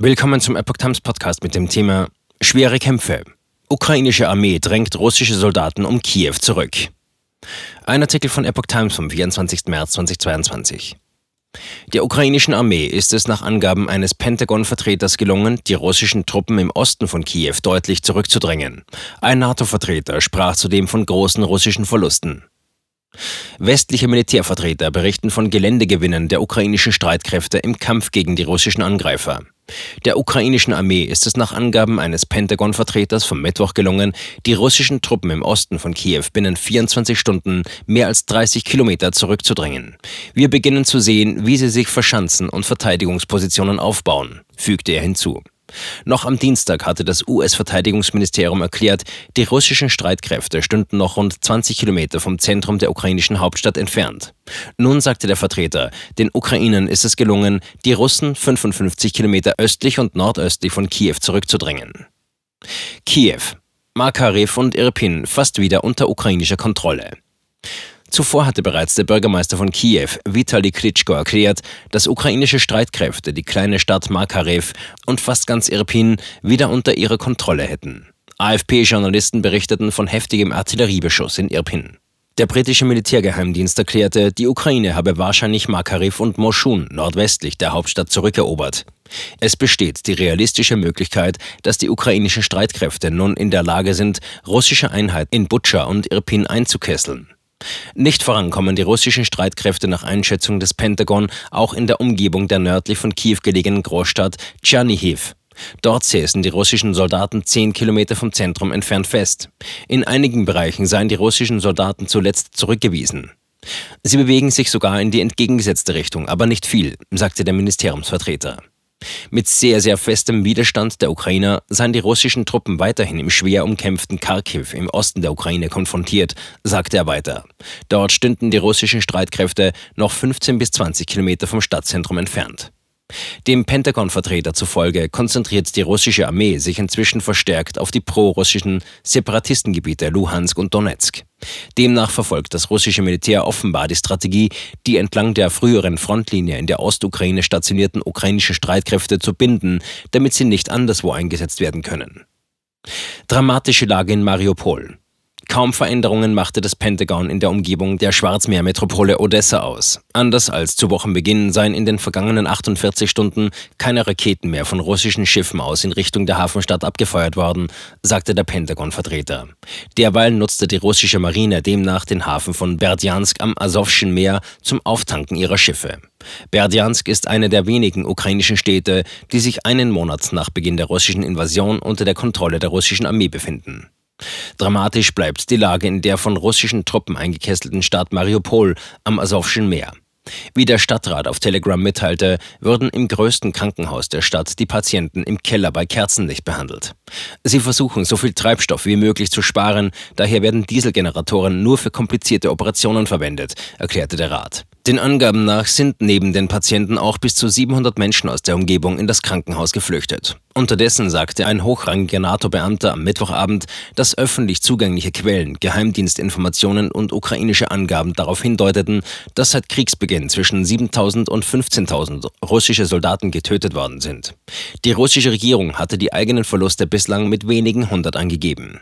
Willkommen zum Epoch Times Podcast mit dem Thema Schwere Kämpfe. Ukrainische Armee drängt russische Soldaten um Kiew zurück. Ein Artikel von Epoch Times vom 24. März 2022. Der ukrainischen Armee ist es nach Angaben eines Pentagon-Vertreters gelungen, die russischen Truppen im Osten von Kiew deutlich zurückzudrängen. Ein NATO-Vertreter sprach zudem von großen russischen Verlusten. Westliche Militärvertreter berichten von Geländegewinnen der ukrainischen Streitkräfte im Kampf gegen die russischen Angreifer. Der ukrainischen Armee ist es nach Angaben eines Pentagon-Vertreters vom Mittwoch gelungen, die russischen Truppen im Osten von Kiew binnen 24 Stunden mehr als 30 Kilometer zurückzudrängen. Wir beginnen zu sehen, wie sie sich verschanzen und Verteidigungspositionen aufbauen, fügte er hinzu. Noch am Dienstag hatte das US-Verteidigungsministerium erklärt, die russischen Streitkräfte stünden noch rund 20 Kilometer vom Zentrum der ukrainischen Hauptstadt entfernt. Nun sagte der Vertreter, den Ukrainern ist es gelungen, die Russen 55 Kilometer östlich und nordöstlich von Kiew zurückzudrängen. Kiew, Makarev und Irpin fast wieder unter ukrainischer Kontrolle. Zuvor hatte bereits der Bürgermeister von Kiew, Vitali Klitschko, erklärt, dass ukrainische Streitkräfte die kleine Stadt Makarev und fast ganz Irpin wieder unter ihrer Kontrolle hätten. AFP-Journalisten berichteten von heftigem Artilleriebeschuss in Irpin. Der britische Militärgeheimdienst erklärte, die Ukraine habe wahrscheinlich Makarev und Moschun nordwestlich der Hauptstadt zurückerobert. Es besteht die realistische Möglichkeit, dass die ukrainischen Streitkräfte nun in der Lage sind, russische Einheiten in Butscha und Irpin einzukesseln. Nicht vorankommen die russischen Streitkräfte nach Einschätzung des Pentagon auch in der Umgebung der nördlich von Kiew gelegenen Großstadt Tschernihiv. Dort säßen die russischen Soldaten zehn Kilometer vom Zentrum entfernt fest. In einigen Bereichen seien die russischen Soldaten zuletzt zurückgewiesen. Sie bewegen sich sogar in die entgegengesetzte Richtung, aber nicht viel, sagte der Ministeriumsvertreter. Mit sehr, sehr festem Widerstand der Ukrainer seien die russischen Truppen weiterhin im schwer umkämpften Kharkiv im Osten der Ukraine konfrontiert, sagte er weiter. Dort stünden die russischen Streitkräfte noch 15 bis 20 Kilometer vom Stadtzentrum entfernt. Dem Pentagon-Vertreter zufolge konzentriert die russische Armee sich inzwischen verstärkt auf die pro-russischen Separatistengebiete Luhansk und Donetsk. Demnach verfolgt das russische Militär offenbar die Strategie, die entlang der früheren Frontlinie in der Ostukraine stationierten ukrainischen Streitkräfte zu binden, damit sie nicht anderswo eingesetzt werden können. Dramatische Lage in Mariupol. Kaum Veränderungen machte das Pentagon in der Umgebung der Schwarzmeermetropole Odessa aus. Anders als zu Wochenbeginn seien in den vergangenen 48 Stunden keine Raketen mehr von russischen Schiffen aus in Richtung der Hafenstadt abgefeuert worden, sagte der Pentagon-Vertreter. Derweil nutzte die russische Marine demnach den Hafen von Berdjansk am Asowschen Meer zum Auftanken ihrer Schiffe. Berdjansk ist eine der wenigen ukrainischen Städte, die sich einen Monat nach Beginn der russischen Invasion unter der Kontrolle der russischen Armee befinden. Dramatisch bleibt die Lage in der von russischen Truppen eingekesselten Stadt Mariupol am Asowschen Meer. Wie der Stadtrat auf Telegram mitteilte, würden im größten Krankenhaus der Stadt die Patienten im Keller bei Kerzenlicht behandelt. Sie versuchen, so viel Treibstoff wie möglich zu sparen, daher werden Dieselgeneratoren nur für komplizierte Operationen verwendet, erklärte der Rat. Den Angaben nach sind neben den Patienten auch bis zu 700 Menschen aus der Umgebung in das Krankenhaus geflüchtet. Unterdessen sagte ein hochrangiger NATO-Beamter am Mittwochabend, dass öffentlich zugängliche Quellen, Geheimdienstinformationen und ukrainische Angaben darauf hindeuteten, dass seit Kriegsbeginn zwischen 7000 und 15.000 russische Soldaten getötet worden sind. Die russische Regierung hatte die eigenen Verluste bislang mit wenigen hundert angegeben.